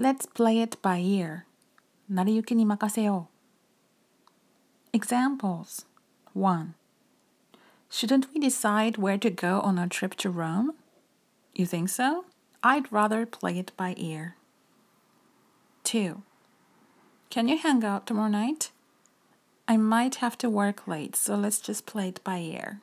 Let's play it by ear. 成り行きに任せよう。Examples 1. Shouldn't we decide where to go on our trip to Rome? You think so? I'd rather play it by ear. 2. Can you hang out tomorrow night? I might have to work late, so let's just play it by ear.